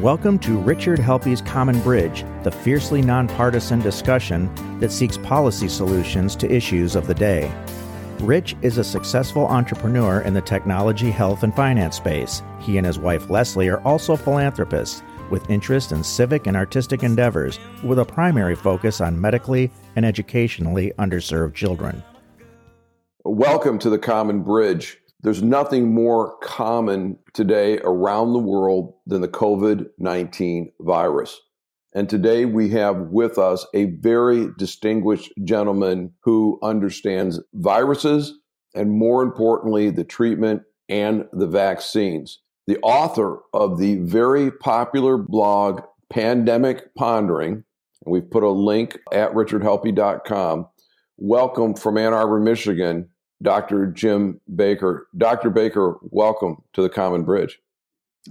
Welcome to Richard Helppie's Common Bridge, the fiercely nonpartisan discussion that seeks policy solutions to issues of the day. Rich is a successful entrepreneur in the technology, health, and finance space. He and his wife Leslie are also philanthropists with interest in civic and artistic endeavors, with a primary focus on medically and educationally underserved children. Welcome to the Common Bridge. There's nothing more common today around the world than the COVID 19 virus. And today we have with us a very distinguished gentleman who understands viruses and, more importantly, the treatment and the vaccines. The author of the very popular blog Pandemic Pondering, and we've put a link at richardhelppie.com. Welcome from Ann Arbor, Michigan, Dr. Jim Baker. Dr. Baker, welcome to the Common Bridge.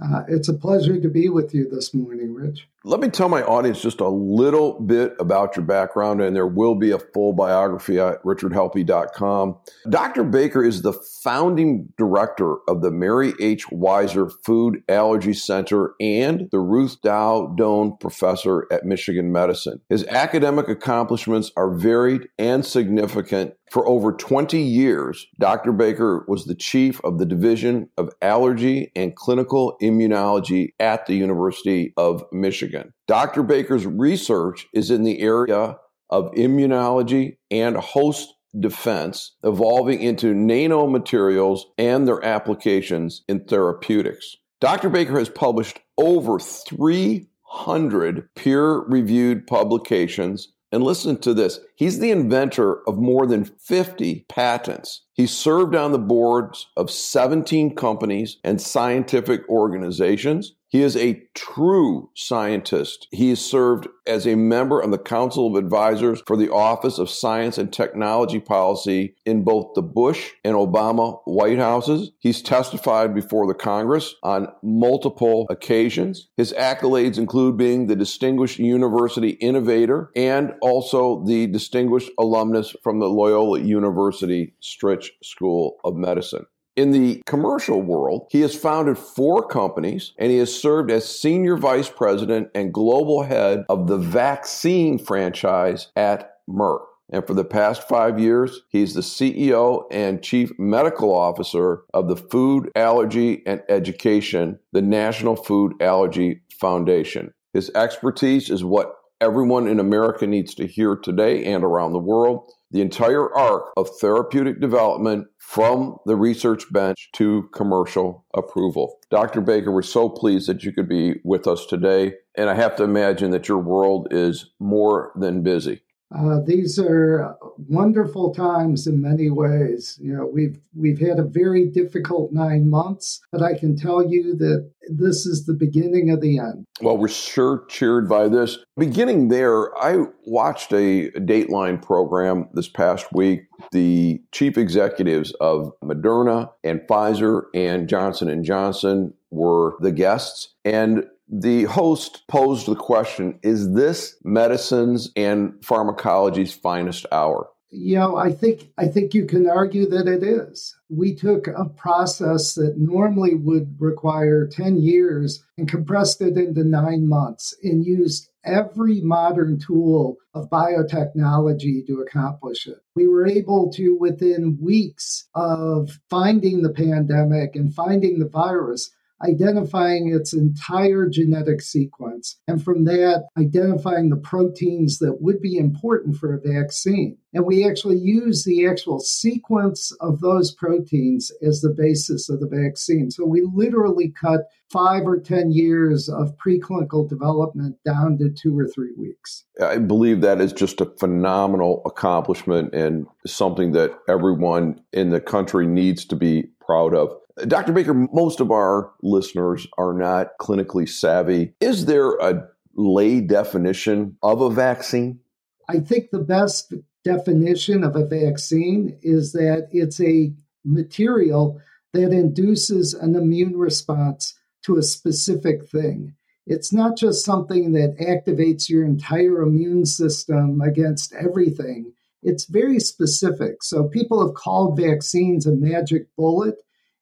Uh, it's a pleasure to be with you this morning, Rich. Let me tell my audience just a little bit about your background, and there will be a full biography at richardhelppie.com. Dr. Baker is the founding director of the Mary H. Weiser Food Allergy Center and the Ruth Dow Doan Professor at Michigan Medicine. His academic accomplishments are varied and significant. For over 20 years, Dr. Baker was the chief of the Division of Allergy and Clinical Immunology at the University of Michigan. Dr. Baker's research is in the area of immunology and host defense, evolving into nanomaterials and their applications in therapeutics. Dr. Baker has published over 300 peer reviewed publications. And listen to this he's the inventor of more than 50 patents. He served on the boards of 17 companies and scientific organizations. He is a true scientist. He has served as a member of the Council of Advisors for the Office of Science and Technology Policy in both the Bush and Obama White Houses. He's testified before the Congress on multiple occasions. His accolades include being the Distinguished University Innovator and also the Distinguished Alumnus from the Loyola University Stritch School of Medicine. In the commercial world, he has founded four companies and he has served as senior vice president and global head of the vaccine franchise at Merck. And for the past five years, he's the CEO and chief medical officer of the Food Allergy and Education, the National Food Allergy Foundation. His expertise is what everyone in America needs to hear today and around the world the entire arc of therapeutic development from the research bench to commercial approval. Dr. Baker, we're so pleased that you could be with us today. And I have to imagine that your world is more than busy. Uh, these are wonderful times in many ways. You know, we've we've had a very difficult nine months, but I can tell you that this is the beginning of the end. Well, we're sure cheered by this. Beginning there, I watched a Dateline program this past week. The chief executives of Moderna and Pfizer and Johnson and Johnson were the guests, and the host posed the question Is this medicine's and pharmacology's finest hour? You know, I think I think you can argue that it is. We took a process that normally would require 10 years and compressed it into 9 months and used every modern tool of biotechnology to accomplish it. We were able to within weeks of finding the pandemic and finding the virus identifying its entire genetic sequence, and from that, identifying the proteins that would be important for a vaccine. And we actually use the actual sequence of those proteins as the basis of the vaccine. So we literally cut five or 10 years of preclinical development down to two or three weeks. I believe that is just a phenomenal accomplishment and something that everyone in the country needs to be proud of. Dr. Baker, most of our listeners are not clinically savvy. Is there a lay definition of a vaccine? I think the best definition of a vaccine is that it's a material that induces an immune response to a specific thing. It's not just something that activates your entire immune system against everything. It's very specific. So people have called vaccines a magic bullet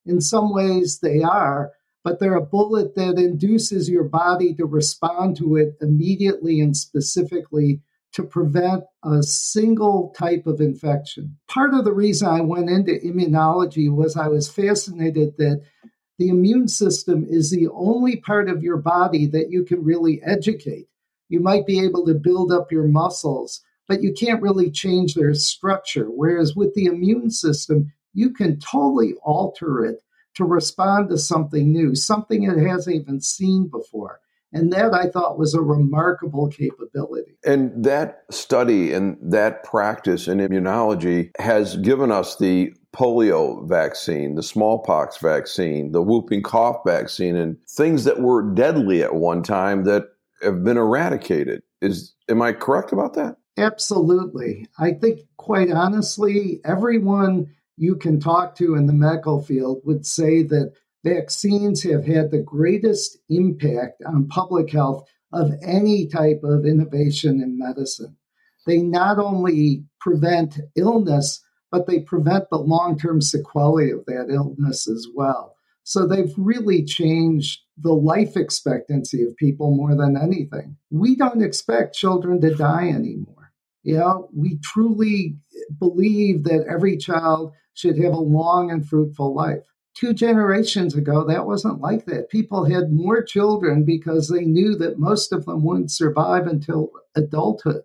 in some ways, they are, but they're a bullet that induces your body to respond to it immediately and specifically to prevent a single type of infection. Part of the reason I went into immunology was I was fascinated that the immune system is the only part of your body that you can really educate. You might be able to build up your muscles, but you can't really change their structure. Whereas with the immune system, you can totally alter it to respond to something new, something it hasn't even seen before. And that I thought was a remarkable capability. And that study and that practice in immunology has given us the polio vaccine, the smallpox vaccine, the whooping cough vaccine, and things that were deadly at one time that have been eradicated. Is am I correct about that? Absolutely. I think quite honestly, everyone you can talk to in the medical field would say that vaccines have had the greatest impact on public health of any type of innovation in medicine. They not only prevent illness, but they prevent the long term sequelae of that illness as well. So they've really changed the life expectancy of people more than anything. We don't expect children to die anymore. You know, we truly believe that every child should have a long and fruitful life. Two generations ago, that wasn't like that. People had more children because they knew that most of them wouldn't survive until adulthood.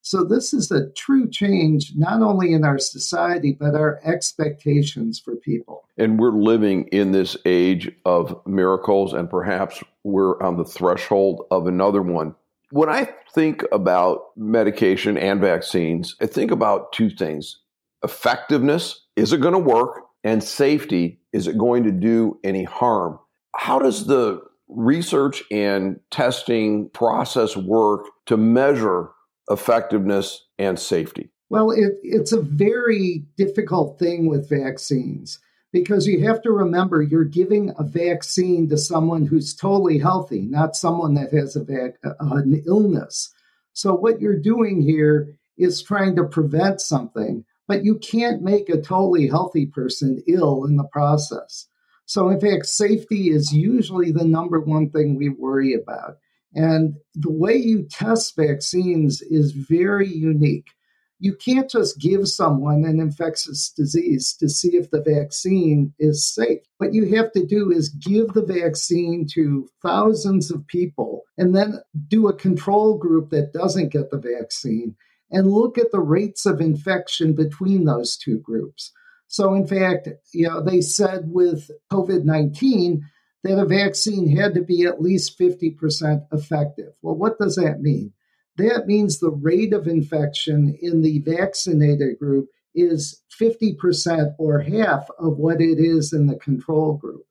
So, this is a true change, not only in our society, but our expectations for people. And we're living in this age of miracles, and perhaps we're on the threshold of another one. When I think about medication and vaccines, I think about two things effectiveness is it going to work? And safety is it going to do any harm? How does the research and testing process work to measure effectiveness and safety? Well, it, it's a very difficult thing with vaccines because you have to remember you're giving a vaccine to someone who's totally healthy, not someone that has a vac- an illness. So, what you're doing here is trying to prevent something but you can't make a totally healthy person ill in the process. So, in fact, safety is usually the number one thing we worry about. And the way you test vaccines is very unique. You can't just give someone an infectious disease to see if the vaccine is safe. What you have to do is give the vaccine to thousands of people and then do a control group that doesn't get the vaccine and look at the rates of infection between those two groups. So, in fact, you know, they said with COVID 19 that a vaccine had to be at least 50% effective. Well, what does that mean? That means the rate of infection in the vaccinated group is 50% or half of what it is in the control group.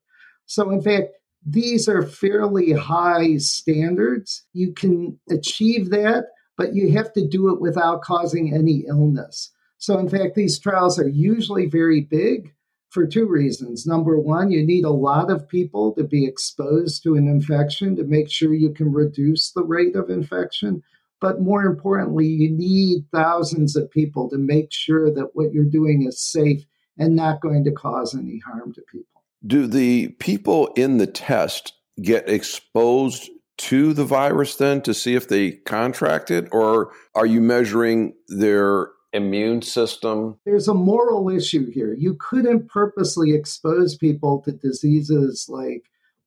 So, in fact, these are fairly high standards. You can achieve that but you have to do it without causing any illness. So, in fact, these trials are usually very big for two reasons. Number one, you need a lot of people to be exposed to an infection to make sure you can reduce the rate of infection. But more importantly, you need thousands of people to make sure that what you're doing is safe and not going to cause any harm to people. Do the people in the test get exposed to the virus then to see if they contract it, or are you measuring their immune system? There's a moral issue here. You couldn't purposely expose people to diseases like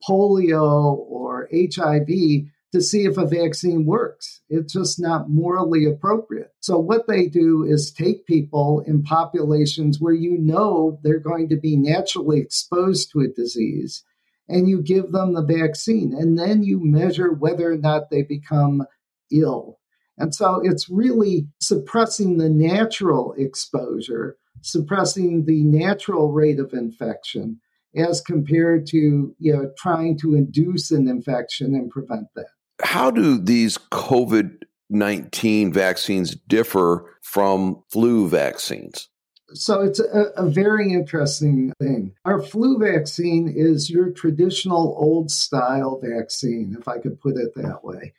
polio or HIV to see if a vaccine works. It's just not morally appropriate. So, what they do is take people in populations where you know they're going to be naturally exposed to a disease and you give them the vaccine. And then you measure whether or not they become ill. And so it's really suppressing the natural exposure, suppressing the natural rate of infection as compared to you know trying to induce an infection and prevent that. How do these COVID 19 vaccines differ from flu vaccines? So it's a, a, very interesting thing. Our flu vaccine is your traditional old style vaccine, if I could put it that way.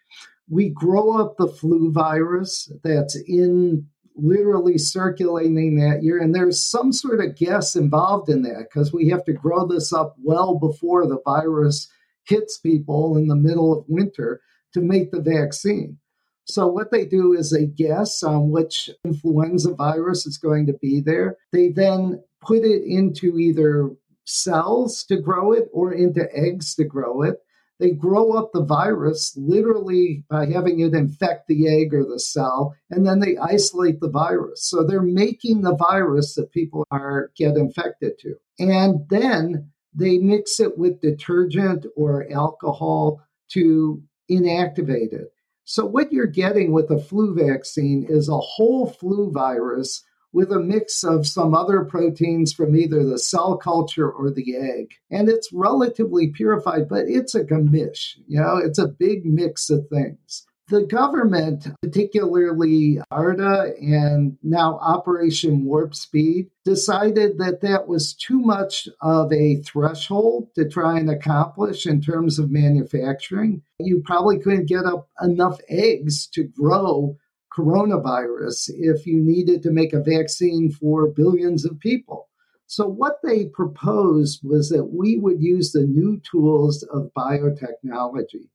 We grow up the flu virus that's in literally circulating that year. And there's some sort of guess involved in that because we have to grow this up well before the virus hits people in the middle of winter to make the vaccine. So, what they do is they guess on which influenza virus is going to be there. They then put it into either cells to grow it or into eggs to grow it. They grow up the virus literally by having it infect the egg or the cell, and then they isolate the virus. So they're making the virus that people are get infected to. And then they mix it with detergent or alcohol to inactivate it. So, what you're getting with a flu vaccine is a whole flu virus with a mix of some other proteins from either the cell culture or the egg. And it's relatively purified, but it's a gamish. You know, it's a big mix of things. The government, particularly BARDA and now Operation Warp Speed, decided that that was too much of a threshold to try and accomplish in terms of manufacturing. You probably couldn't get up enough eggs to grow coronavirus if you needed to make a vaccine for billions of people. So, what they proposed was that we would use the new tools of biotechnology.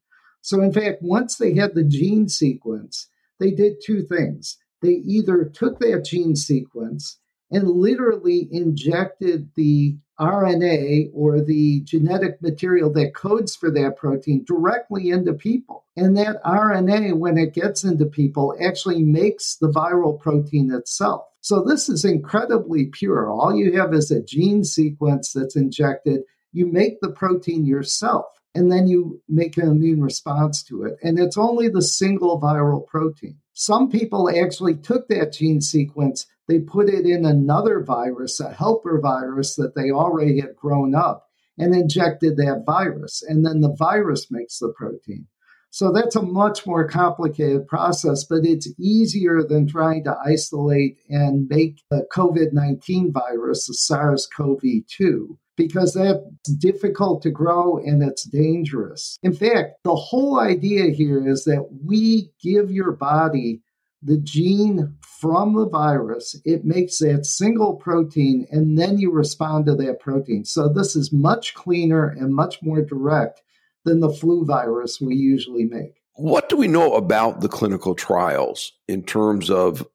So, in fact, once they had the gene sequence, they did two things. They either took that gene sequence and literally injected the RNA or the genetic material that codes for that protein directly into people. And that RNA, when it gets into people, actually makes the viral protein itself. So this is incredibly pure. All you have is a gene sequence that's injected. You make the protein yourself, and then you make an immune response to it. And it's only the single viral protein. Some people actually took that gene sequence they put it in another virus, a helper virus that they already had grown up, and injected that virus. And then the virus makes the protein. So that's a much more complicated process, but it's easier than trying to isolate and make the COVID 19 virus, the SARS CoV 2, because that's difficult to grow and it's dangerous. In fact, the whole idea here is that we give your body the gene from the virus, it makes that single protein, and then you respond to that protein. So this is much cleaner and much more direct than the flu virus we usually make. What do we know about the clinical trials in terms of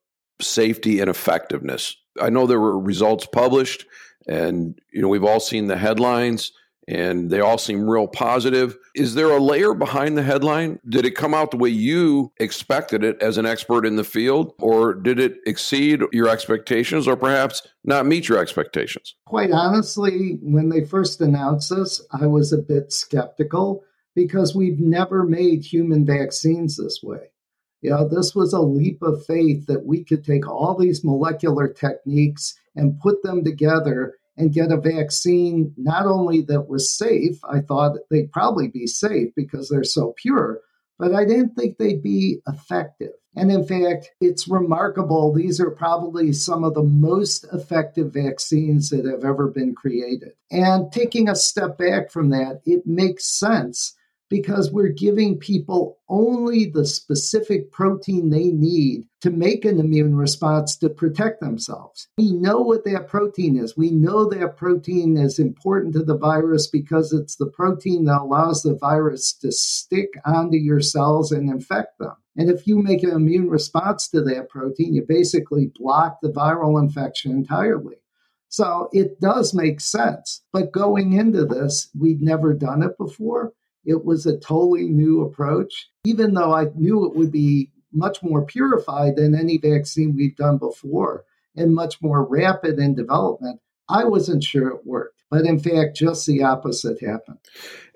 safety and effectiveness? I know there were results published, and you know we've all seen the headlines and they all seem real positive. Is there a layer behind the headline? Did it come out the way you expected it as an expert in the field, or did it exceed your expectations, or perhaps not meet your expectations? Quite honestly, when they first announced this, I was a bit skeptical because we've never made human vaccines this way. You know, this was a leap of faith that we could take all these molecular techniques and put them together and get a vaccine not only that was safe, I thought they'd probably be safe because they're so pure, but I didn't think they'd be effective. And in fact, it's remarkable. These are probably some of the most effective vaccines that have ever been created. And taking a step back from that, it makes sense because we're giving people only the specific protein they need to make an immune response to protect themselves. We know what that protein is. We know that protein is important to the virus because it's the protein that allows the virus to stick onto your cells and infect them. And if you make an immune response to that protein, you basically block the viral infection entirely. So it does make sense. But going into this, we'd never done it before. It was a totally new approach, even though I knew it would be much more purified than any vaccine we've done before and much more rapid in development. I wasn't sure it worked. But in fact, just the opposite happened.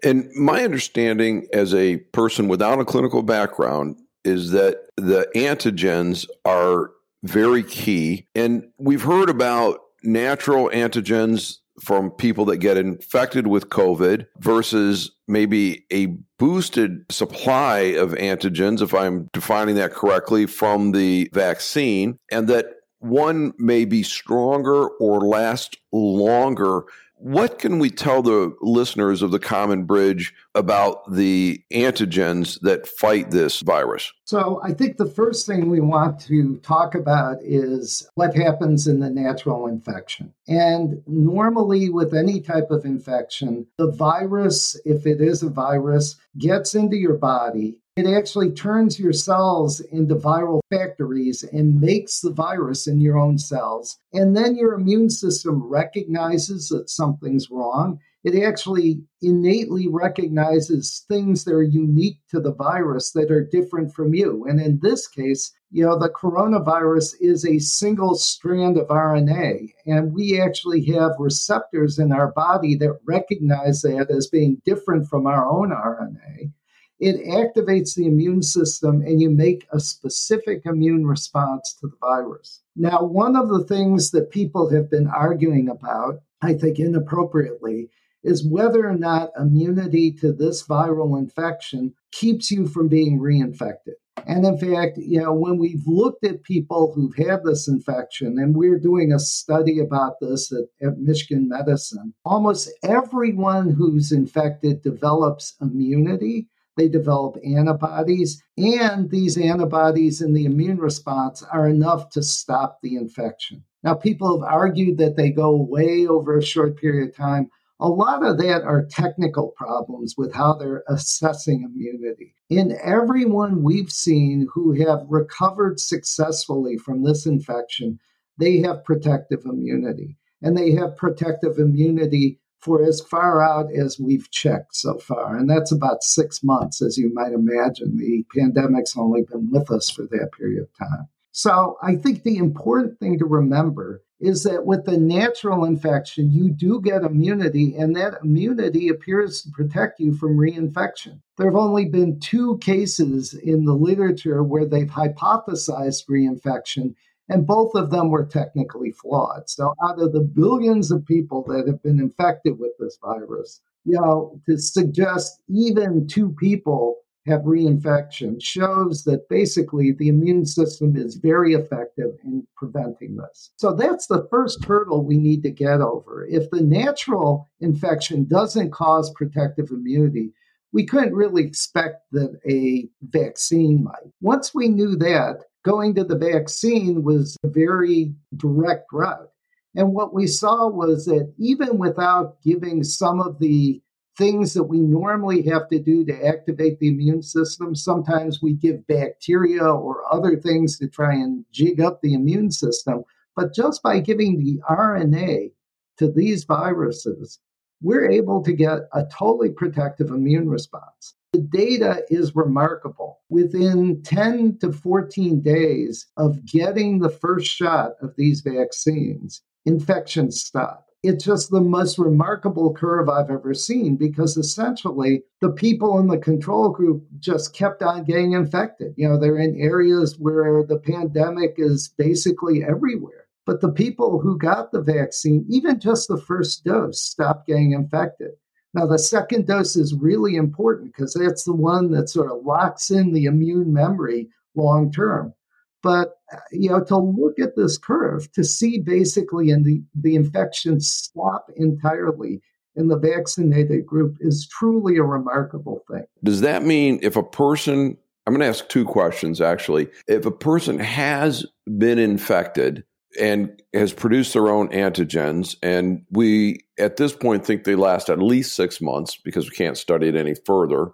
And my understanding as a person without a clinical background is that the antigens are very key. And we've heard about natural antigens from people that get infected with COVID versus maybe a boosted supply of antigens, if I'm defining that correctly, from the vaccine, and that one may be stronger or last longer What can we tell the listeners of the Common Bridge about the antigens that fight this virus? So, I think the first thing we want to talk about is what happens in the natural infection. And normally, with any type of infection, the virus, if it is a virus, gets into your body it actually turns your cells into viral factories and makes the virus in your own cells. And then your immune system recognizes that something's wrong. It actually innately recognizes things that are unique to the virus that are different from you. And in this case, you know, the coronavirus is a single strand of RNA, and we actually have receptors in our body that recognize that as being different from our own RNA it activates the immune system and you make a specific immune response to the virus. Now, one of the things that people have been arguing about, I think inappropriately, is whether or not immunity to this viral infection keeps you from being reinfected. And in fact, you know, when we've looked at people who've had this infection, and we're doing a study about this at, at Michigan Medicine, almost everyone who's infected develops immunity they develop antibodies, and these antibodies in the immune response are enough to stop the infection. Now, people have argued that they go away over a short period of time. A lot of that are technical problems with how they're assessing immunity. In everyone we've seen who have recovered successfully from this infection, they have protective immunity. And they have protective immunity for as far out as we've checked so far. And that's about six months, as you might imagine. The pandemic's only been with us for that period of time. So I think the important thing to remember is that with the natural infection, you do get immunity, and that immunity appears to protect you from reinfection. There have only been two cases in the literature where they've hypothesized reinfection, and both of them were technically flawed. So, out of the billions of people that have been infected with this virus, you know, to suggest even two people have reinfection shows that basically the immune system is very effective in preventing this. So that's the first hurdle we need to get over. If the natural infection doesn't cause protective immunity, we couldn't really expect that a vaccine might. Once we knew that, going to the vaccine was a very direct route. And what we saw was that even without giving some of the things that we normally have to do to activate the immune system, sometimes we give bacteria or other things to try and jig up the immune system. But just by giving the RNA to these viruses, we're able to get a totally protective immune response. The data is remarkable. Within 10 to 14 days of getting the first shot of these vaccines, infections stop. It's just the most remarkable curve I've ever seen because essentially the people in the control group just kept on getting infected. You know, they're in areas where the pandemic is basically everywhere. But the people who got the vaccine, even just the first dose, stopped getting infected. Now, the second dose is really important because that's the one that sort of locks in the immune memory long term. But uh, you know, to look at this curve, to see basically in the, the infection stop entirely in the vaccinated group is truly a remarkable thing. Does that mean if a person, I'm going to ask two questions actually. If a person has been infected and has produced their own antigens. And we, at this point, think they last at least six months because we can't study it any further.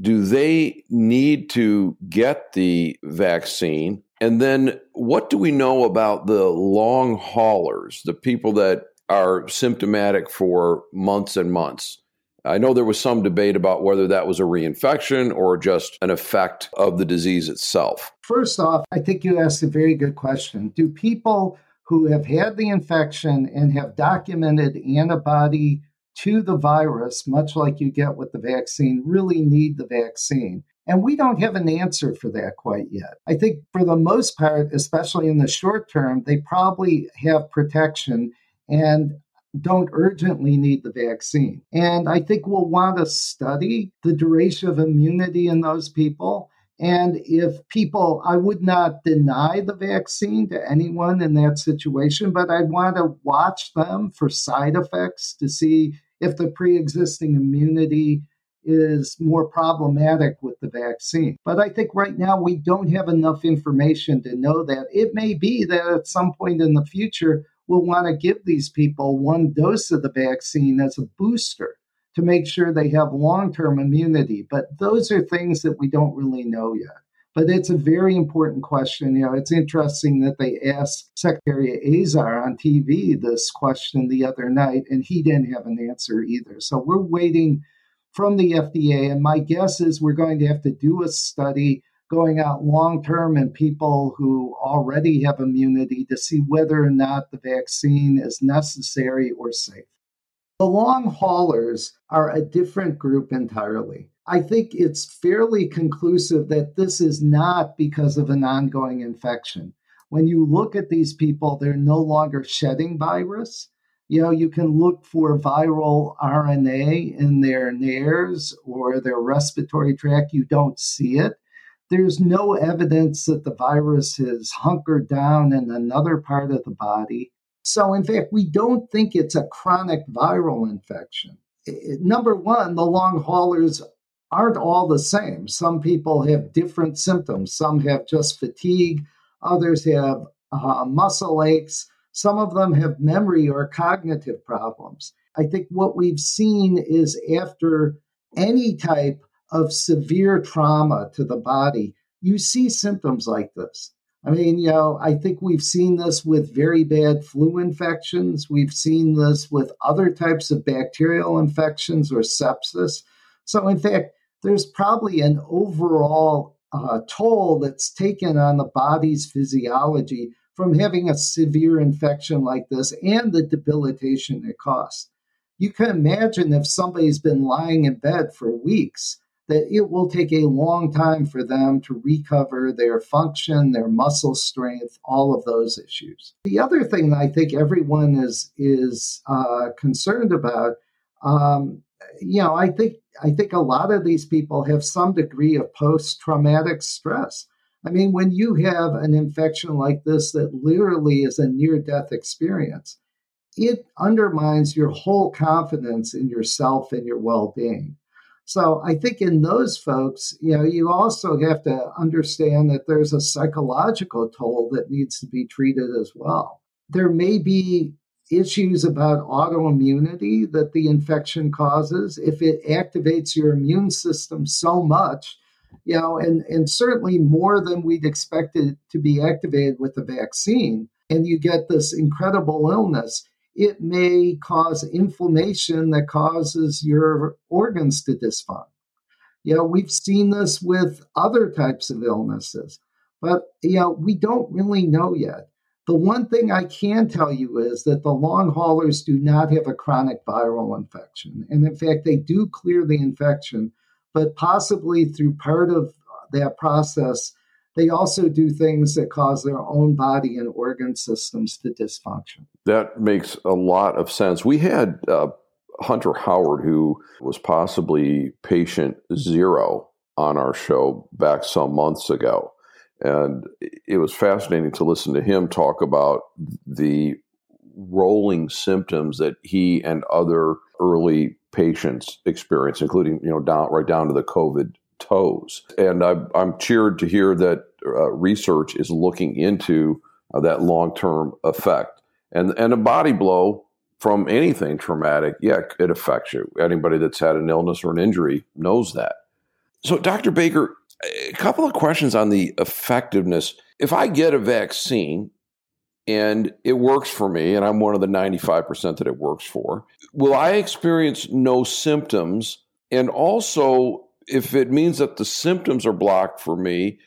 Do they need to get the vaccine? And then what do we know about the long haulers, the people that are symptomatic for months and months? I know there was some debate about whether that was a reinfection or just an effect of the disease itself. First off, I think you asked a very good question. Do people who have had the infection and have documented antibody to the virus, much like you get with the vaccine, really need the vaccine? And we don't have an answer for that quite yet. I think for the most part, especially in the short term, they probably have protection. And don't urgently need the vaccine. And I think we'll want to study the duration of immunity in those people And if people, I would not deny the vaccine to anyone in that situation, but I'd want to watch them for side effects to see if the pre existing immunity is more problematic with the vaccine. But I think right now we don't have enough information to know that. It may be that at some point in the future, we'll want to give these people one dose of the vaccine as a booster to make sure they have long term immunity. But those are things that we don't really know yet. But it's a very important question. You know, it's interesting that they asked Secretary Azar on TV this question the other night, and he didn't have an answer either. So we're waiting from the FDA. And my guess is we're going to have to do a study going out long term in people who already have immunity to see whether or not the vaccine is necessary or safe. The long haulers are a different group entirely. I think it's fairly conclusive that this is not because of an ongoing infection. When you look at these people, they're no longer shedding virus. You know, you can look for viral RNA in their nares or their respiratory tract. You don't see it. There's no evidence that the virus has hunkered down in another part of the body. So, in fact, we don't think it's a chronic viral infection. Number one, the long haulers aren't all the same. Some people have different symptoms. Some have just fatigue, others have uh, muscle aches, some of them have memory or cognitive problems. I think what we've seen is after any type of severe trauma to the body, you see symptoms like this. I mean, you know, I think we've seen this with very bad flu infections. We've seen this with other types of bacterial infections or sepsis. So, in fact, there's probably an overall uh, toll that's taken on the body's physiology from having a severe infection like this and the debilitation it costs. You can imagine if somebody's been lying in bed for weeks, that it will take a long time for them to recover their function, their muscle strength, all of those issues. The other thing I think everyone is is uh, concerned about, um, you know, I think I think a lot of these people have some degree of post traumatic stress. I mean, when you have an infection like this that literally is a near death experience, it undermines your whole confidence in yourself and your well being. So I think in those folks, you know, you also have to understand that there's a psychological toll that needs to be treated as well. There may be issues about autoimmunity that the infection causes if it activates your immune system so much you know, and, and certainly more than we'd expected to be activated with the vaccine, and you get this incredible illness, it may cause inflammation that causes your organs to dysfunction. You know, we've seen this with other types of illnesses, but, you know, we don't really know yet. The one thing I can tell you is that the long haulers do not have a chronic viral infection. And in fact, they do clear the infection but possibly through part of that process, they also do things that cause their own body and organ systems to dysfunction. That makes a lot of sense. We had uh, Hunter Howard, who was possibly patient zero on our show back some months ago. And it was fascinating to listen to him talk about the rolling symptoms that he and other early patients experience, including you know down right down to the COVID toes. And I, I'm cheered to hear that uh, research is looking into uh, that long term effect. And and a body blow from anything traumatic, yeah, it affects you. Anybody that's had an illness or an injury knows that. So, Dr. Baker, a couple of questions on the effectiveness. If I get a vaccine and it works for me, and I'm one of the 95% that it works for. Will I experience no symptoms? And also, if it means that the symptoms are blocked for me,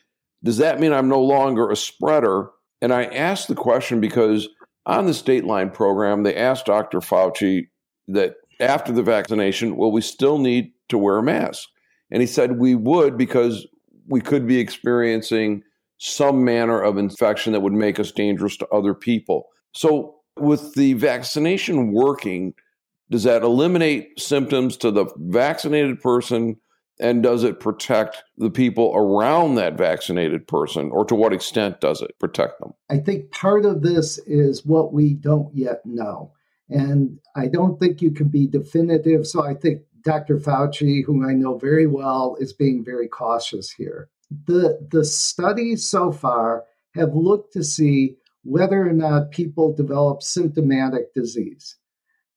does that mean I'm no longer a spreader? And I ask the question because on the Dateline program, they asked Dr. Fauci that after the vaccination, will we still need to wear a mask? And he said we would because we could be experiencing some manner of infection that would make us dangerous to other people. So, with the vaccination working, does that eliminate symptoms to the vaccinated person And does it protect the people around that vaccinated person, or to what extent does it protect them? I think part of this is what we don't yet know. And I don't think you can be definitive. So I think Dr. Fauci, whom I know very well, is being very cautious here. The, the studies so far have looked to see whether or not people develop symptomatic disease.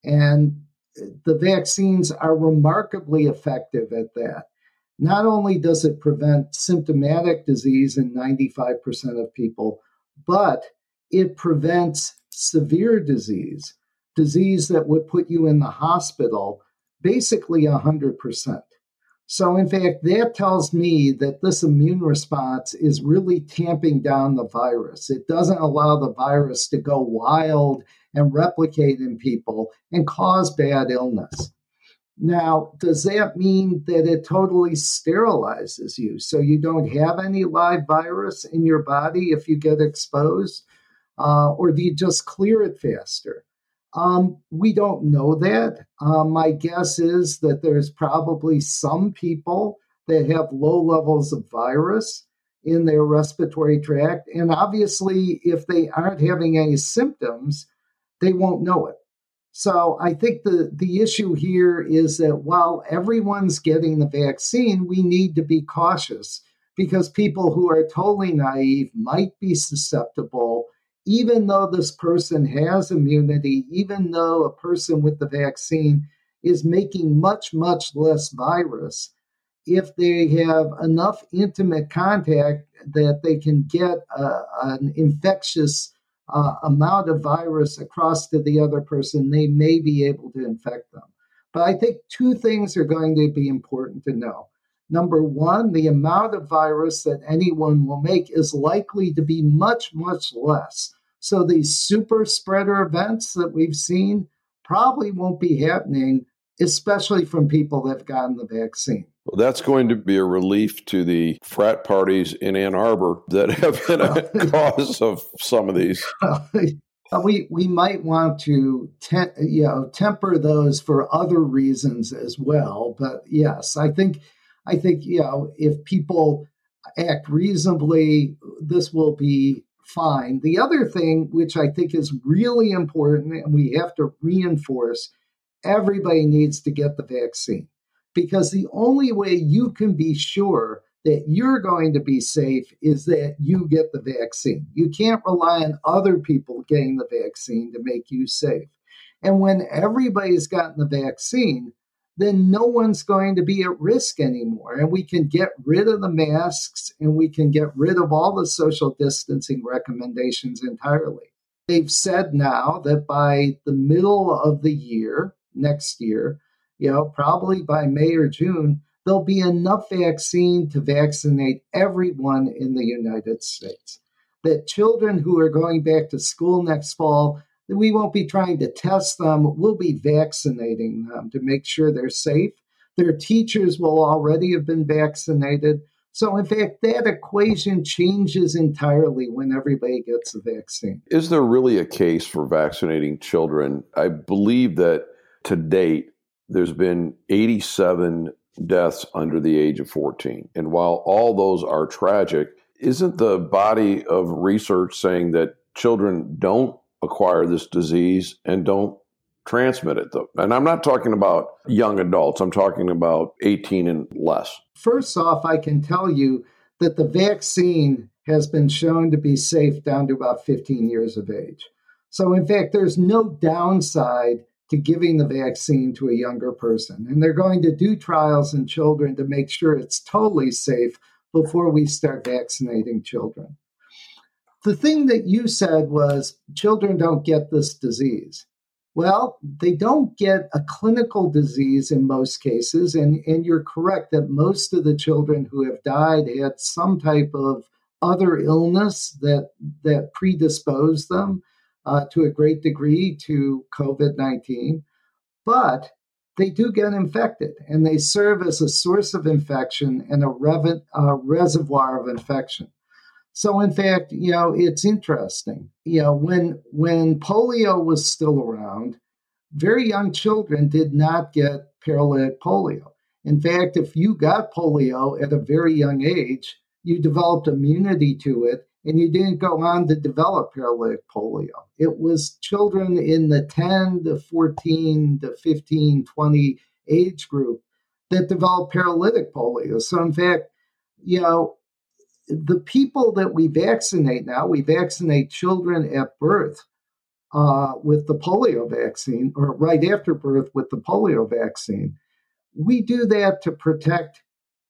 And the vaccines are remarkably effective at that. Not only does it prevent symptomatic disease in 95% of people, but it prevents severe disease, disease that would put you in the hospital, basically 100%. So, in fact, that tells me that this immune response is really tamping down the virus. It doesn't allow the virus to go wild and replicate in people and cause bad illness. Now, does that mean that it totally sterilizes you so you don't have any live virus in your body if you get exposed? Uh, or do you just clear it faster? Um, we don't know that. Um, my guess is that there's probably some people that have low levels of virus in their respiratory tract. And obviously, if they aren't having any symptoms, they won't know it. So I think the, the issue here is that while everyone's getting the vaccine, we need to be cautious because people who are totally naive might be susceptible, even though this person has immunity, even though a person with the vaccine is making much, much less virus. If they have enough intimate contact that they can get a, an infectious uh, amount of virus across to the other person, they may be able to infect them. But I think two things are going to be important to know. Number one, the amount of virus that anyone will make is likely to be much, much less. So these super spreader events that we've seen probably won't be happening, especially from people that have gotten the vaccine. Well, that's going to be a relief to the frat parties in Ann Arbor that have been a cause of some of these. we we might want to you know temper those for other reasons as well. But yes, I think I think you know if people act reasonably, this will be fine. The other thing, which I think is really important, and we have to reinforce, everybody needs to get the vaccine because the only way you can be sure that you're going to be safe is that you get the vaccine. You can't rely on other people getting the vaccine to make you safe. And when everybody's gotten the vaccine, then no one's going to be at risk anymore. And we can get rid of the masks and we can get rid of all the social distancing recommendations entirely. They've said now that by the middle of the year, next year, you know, probably by May or June, there'll be enough vaccine to vaccinate everyone in the United States. That children who are going back to school next fall, we won't be trying to test them, we'll be vaccinating them to make sure they're safe. Their teachers will already have been vaccinated. So, in fact, that equation changes entirely when everybody gets a vaccine. Is there really a case for vaccinating children? I believe that to date, there's been 87 deaths under the age of 14. And while all those are tragic, isn't the body of research saying that children don't acquire this disease and don't transmit it though? And I'm not talking about young adults, I'm talking about 18 and less. First off, I can tell you that the vaccine has been shown to be safe down to about 15 years of age. So, in fact, there's no downside to giving the vaccine to a younger person. And they're going to do trials in children to make sure it's totally safe before we start vaccinating children. The thing that you said was children don't get this disease. Well, they don't get a clinical disease in most cases. And, and you're correct that most of the children who have died had some type of other illness that, that predisposed them uh, to a great degree to COVID 19, but they do get infected and they serve as a source of infection and a, a reservoir of infection. So, in fact, you know, it's interesting. You know, when when polio was still around, very young children did not get paralytic polio. In fact, if you got polio at a very young age, you developed immunity to it and you didn't go on to develop paralytic polio. It was children in the 10 to 14 to 15, 20 age group that developed paralytic polio. So, in fact, you know, the people that we vaccinate now, we vaccinate children at birth uh, with the polio vaccine or right after birth with the polio vaccine. We do that to protect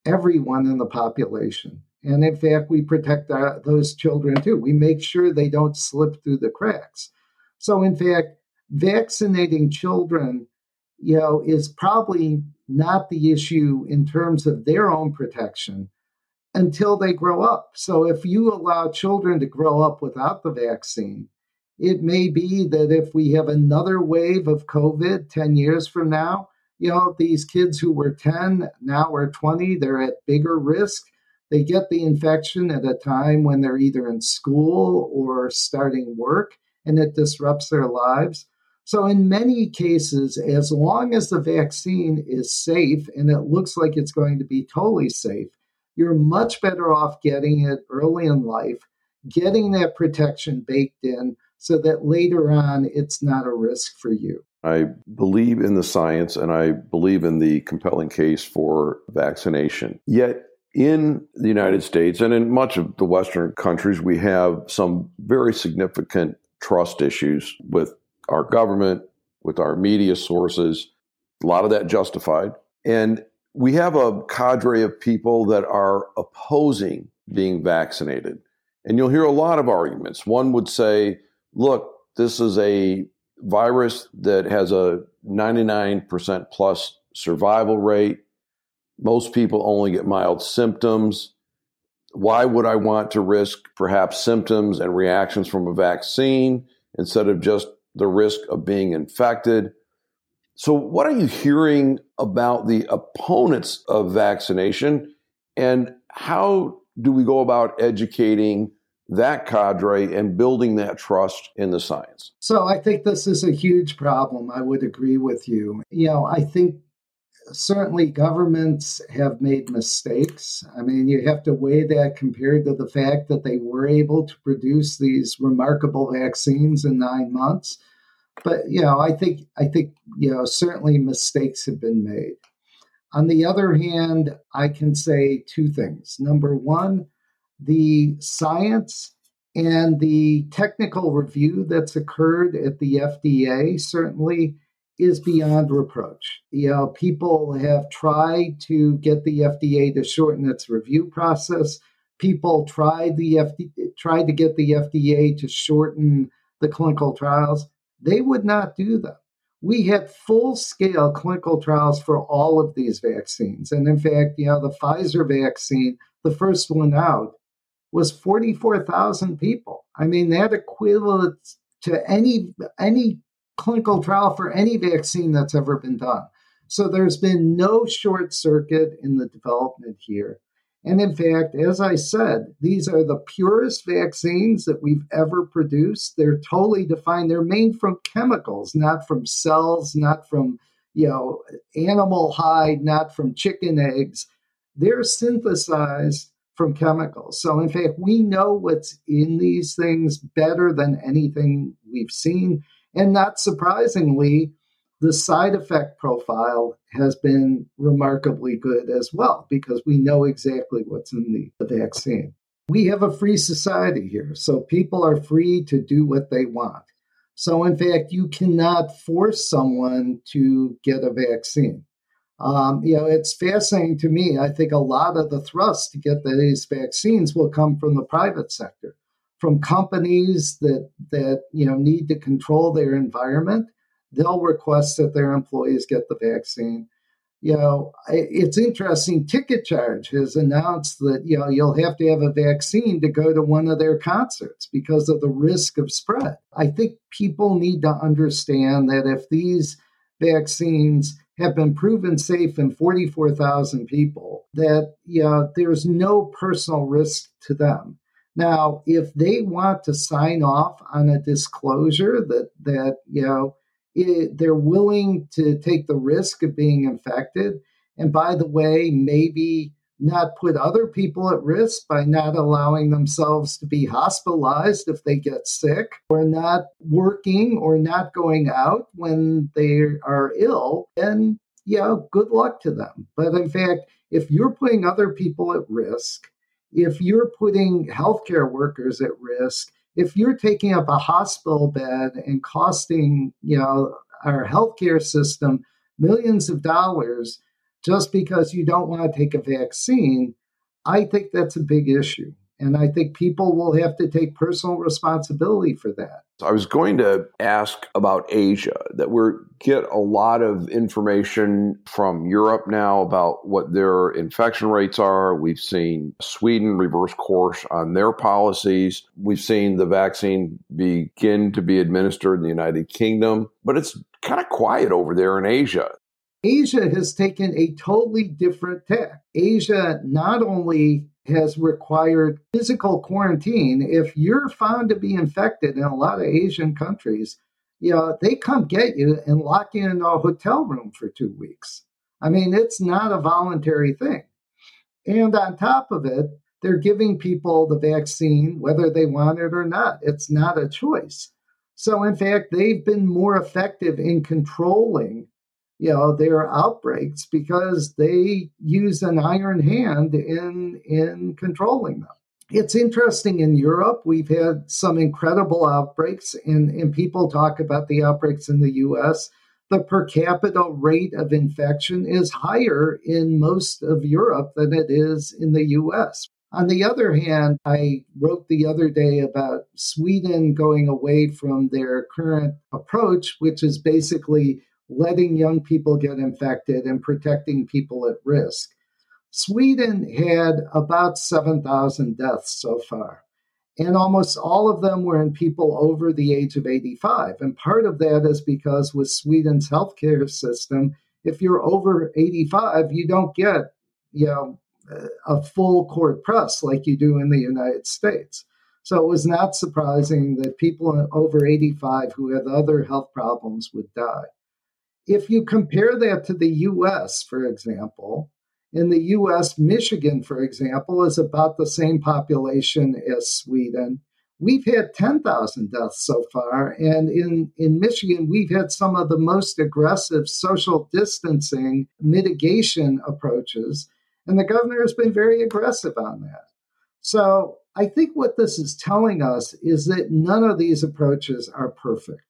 everyone in the population. And in fact, we protect our, those children too. We make sure they don't slip through the cracks. So, in fact, vaccinating children, you know, is probably not the issue in terms of their own protection until they grow up. So, if you allow children to grow up without the vaccine, it may be that if we have another wave of COVID 10 years from now, you know, these kids who were 10 now are 20, they're at bigger risk they get the infection at a time when they're either in school or starting work, and it disrupts their lives. So, in many cases, as long as the vaccine is safe and it looks like it's going to be totally safe, you're much better off getting it early in life, getting that protection baked in so that later on it's not a risk for you. I believe in the science and I believe in the compelling case for vaccination. Yet, in the United States and in much of the Western countries, we have some very significant trust issues with our government, with our media sources, a lot of that justified. And we have a cadre of people that are opposing being vaccinated. And you'll hear a lot of arguments. One would say, look, this is a virus that has a 99% plus survival rate. Most people only get mild symptoms. Why would I want to risk perhaps symptoms and reactions from a vaccine instead of just the risk of being infected? So, what are you hearing about the opponents of vaccination, and how do we go about educating that cadre and building that trust in the science? So, I think this is a huge problem. I would agree with you. You know, I think certainly governments have made mistakes. I mean, you have to weigh that compared to the fact that they were able to produce these remarkable vaccines in nine months. But you know, I think I think you know certainly mistakes have been made. On the other hand, I can say two things. Number one, the science and the technical review that's occurred at the FDA certainly is beyond reproach. You know, people have tried to get the FDA to shorten its review process. People tried the FDA, tried to get the FDA to shorten the clinical trials. They would not do them. We had full scale clinical trials for all of these vaccines. And in fact, you know, the Pfizer vaccine, the first one out, was 44,000 people. I mean, that equivalent to any any clinical trial for any vaccine that's ever been done. So there's been no short circuit in the development here. And in fact, as I said, these are the purest vaccines that we've ever produced. They're totally defined. They're made from chemicals, not from cells, not from, you know, animal hide, not from chicken eggs. They're synthesized from chemicals. So in fact, we know what's in these things better than anything we've seen. And not surprisingly, the side effect profile has been remarkably good as well because we know exactly what's in the, vaccine. We have a free society here, so people are free to do what they want. So, in fact, you cannot force someone to get a vaccine. Um, you know, it's fascinating to me. I think a lot of the thrust to get these vaccines will come from the private sector from companies that that you know need to control their environment they'll request that their employees get the vaccine. You know it's interesting ticket charge has announced that you know you'll have to have a vaccine to go to one of their concerts because of the risk of spread. I think people need to understand that if these vaccines have been proven safe in 44,000 people that you know there's no personal risk to them now, if they want to sign off on a disclosure that that you know it, they're willing to take the risk of being infected, And by the way, maybe not put other people at risk by not allowing themselves to be hospitalized if they get sick, or not working or not going out when they are ill, then yeah, good luck to them. But in fact, if you're putting other people at risk, if you're putting healthcare workers at risk, if you're taking up a hospital bed and costing, you know, our healthcare system millions of dollars just because you don't want to take a vaccine, I think that's a big issue. And I think people will have to take personal responsibility for that. I was going to ask about Asia, that we get a lot of information from Europe now about what their infection rates are. We've seen Sweden reverse course on their policies. We've seen the vaccine begin to be administered in the United Kingdom, but it's kind of quiet over there in Asia. Asia has taken a totally different tack. Asia not only has required physical quarantine. If you're found to be infected in a lot of Asian countries, you know, they come get you and lock you in a hotel room for two weeks. I mean, it's not a voluntary thing. And on top of it, they're giving people the vaccine whether they want it or not. It's not a choice. So, in fact, they've been more effective in controlling you know their outbreaks because they use an iron hand in in controlling them. It's interesting in europe we've had some incredible outbreaks and, and people talk about the outbreaks in the us the per capita rate of infection is higher in most of europe than it is in the us on the other hand, I wrote the other day about Sweden going away from their current approach, which is basically letting young people get infected and protecting people at risk. Sweden had about 7,000 deaths so far, and almost all of them were in people over the age of 85. And part of that is because with Sweden's healthcare system, if you're over 85, you don't get, you know, a full court press like you do in the United States. So it was not surprising that people over 85 who had other health problems would die. If you compare that to the US, for example, in the US, Michigan, for example, is about the same population as Sweden. We've had 10,000 deaths so far. And in, in Michigan, we've had some of the most aggressive social distancing mitigation approaches. And the governor has been very aggressive on that. So I think what this is telling us is that none of these approaches are perfect.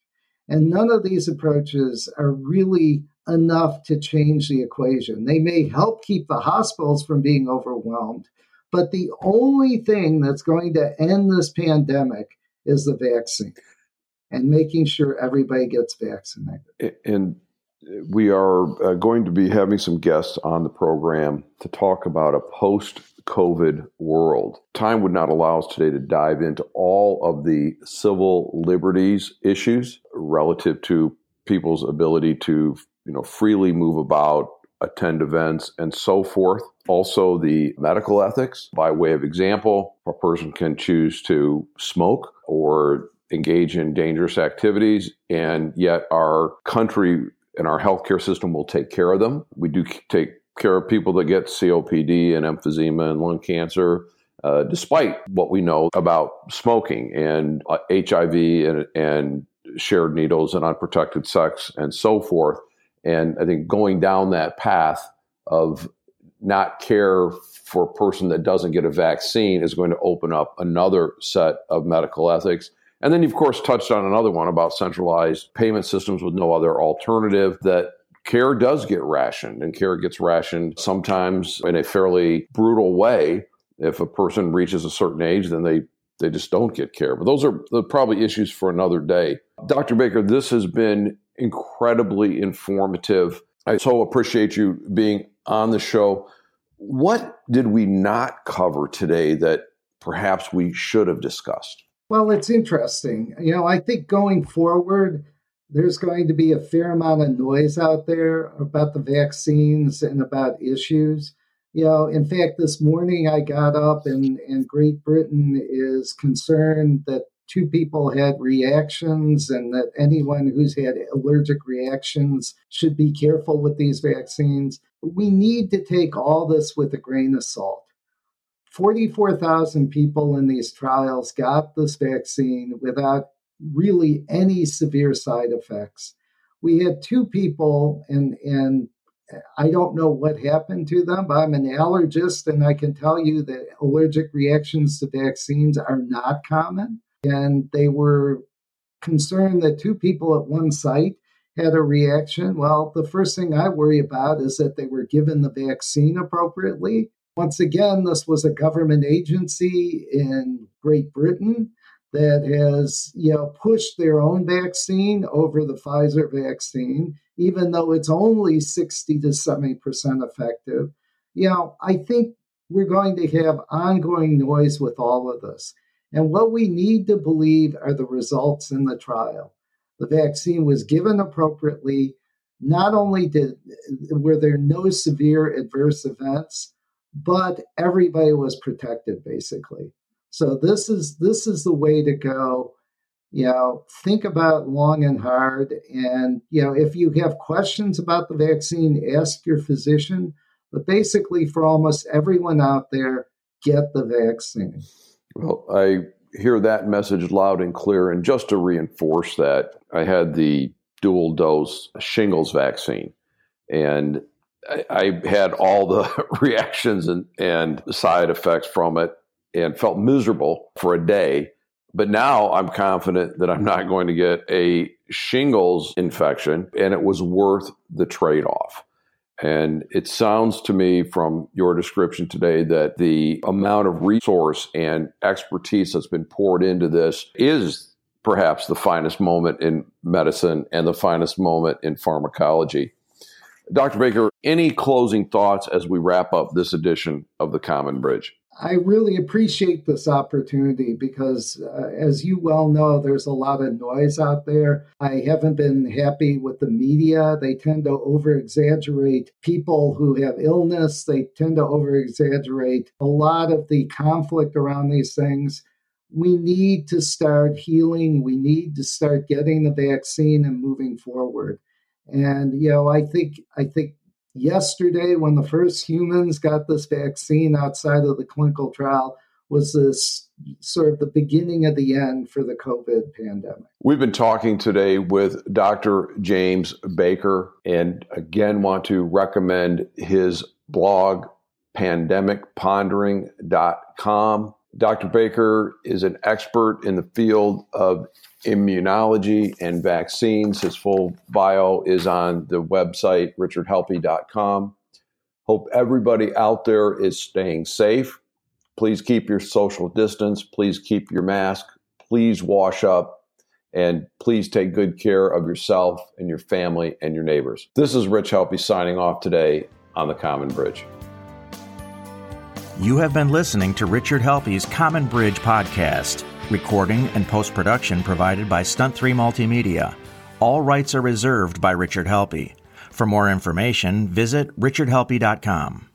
And none of these approaches are really enough to change the equation. They may help keep the hospitals from being overwhelmed, but the only thing that's going to end this pandemic is the vaccine and making sure everybody gets vaccinated. And we are uh, going to be having some guests on the program to talk about a post COVID world. Time would not allow us today to dive into all of the civil liberties issues relative to people's ability to, you know, freely move about, attend events, and so forth. Also, the medical ethics. By way of example, a person can choose to smoke or engage in dangerous activities, and yet our country and our healthcare system will take care of them. We do take care of people that get COPD and emphysema and lung cancer, uh, despite what we know about smoking and uh, HIV and, and shared needles and unprotected sex and so forth. And I think going down that path of not care for a person that doesn't get a vaccine is going to open up another set of medical ethics. And then, you, of course, touched on another one about centralized payment systems with no other alternative that care does get rationed, and care gets rationed sometimes in a fairly brutal way. If a person reaches a certain age, then they they just don't get care. But those are probably issues for another day. Dr. Baker, this has been incredibly informative. I so appreciate you being on the show. What did we not cover today that perhaps we should have discussed? Well, it's interesting. You know, I think going forward, there's going to be a fair amount of noise out there about the vaccines and about issues. You know, in fact, this morning I got up and, and Great Britain is concerned that two people had reactions and that anyone who's had allergic reactions should be careful with these vaccines. We need to take all this with a grain of salt. 44,000 people in these trials got this vaccine without really any severe side effects. We had two people, and, and I don't know what happened to them, but I'm an allergist, and I can tell you that allergic reactions to vaccines are not common. And they were concerned that two people at one site had a reaction. Well, the first thing I worry about is that they were given the vaccine appropriately. Once again, this was a government agency in Great Britain that has you know pushed their own vaccine over the Pfizer vaccine, even though it's only 60 to 70 percent effective. You know, I think we're going to have ongoing noise with all of this. And what we need to believe are the results in the trial. The vaccine was given appropriately. Not only did were there no severe adverse events, but everybody was protected basically. So this is this is the way to go. You know, think about long and hard. And you know, if you have questions about the vaccine, ask your physician. But basically, for almost everyone out there, get the vaccine. Well, I hear that message loud and clear. And just to reinforce that, I had the dual dose shingles vaccine. And I, I had all the reactions and, and side effects from it and felt miserable for a day. But now I'm confident that I'm not going to get a shingles infection, and it was worth the trade off. And it sounds to me from your description today that the amount of resource and expertise that's been poured into this is perhaps the finest moment in medicine and the finest moment in pharmacology. Dr. Baker, any closing thoughts as we wrap up this edition of the Common Bridge? I really appreciate this opportunity because, uh, as you well know, there's a lot of noise out there. I haven't been happy with the media. They tend to over exaggerate people who have illness, they tend to over exaggerate a lot of the conflict around these things. We need to start healing. We need to start getting the vaccine and moving forward. And you know, I think I think yesterday when the first humans got this vaccine outside of the clinical trial was this sort of the beginning of the end for the COVID pandemic. We've been talking today with Dr. James Baker, and again, want to recommend his blog, pandemicpondering.com. Dr. Baker is an expert in the field of immunology and vaccines. His full bio is on the website, richardhelppie.com. Hope everybody out there is staying safe. Please keep your social distance. Please keep your mask. Please wash up. And please take good care of yourself and your family and your neighbors. This is Rich Helppie signing off today on the Common Bridge. You have been listening to Richard Helppie's Common Bridge podcast. Recording and post production provided by Stunt 3 Multimedia. All rights are reserved by Richard Helppie. For more information, visit richardhelppie.com.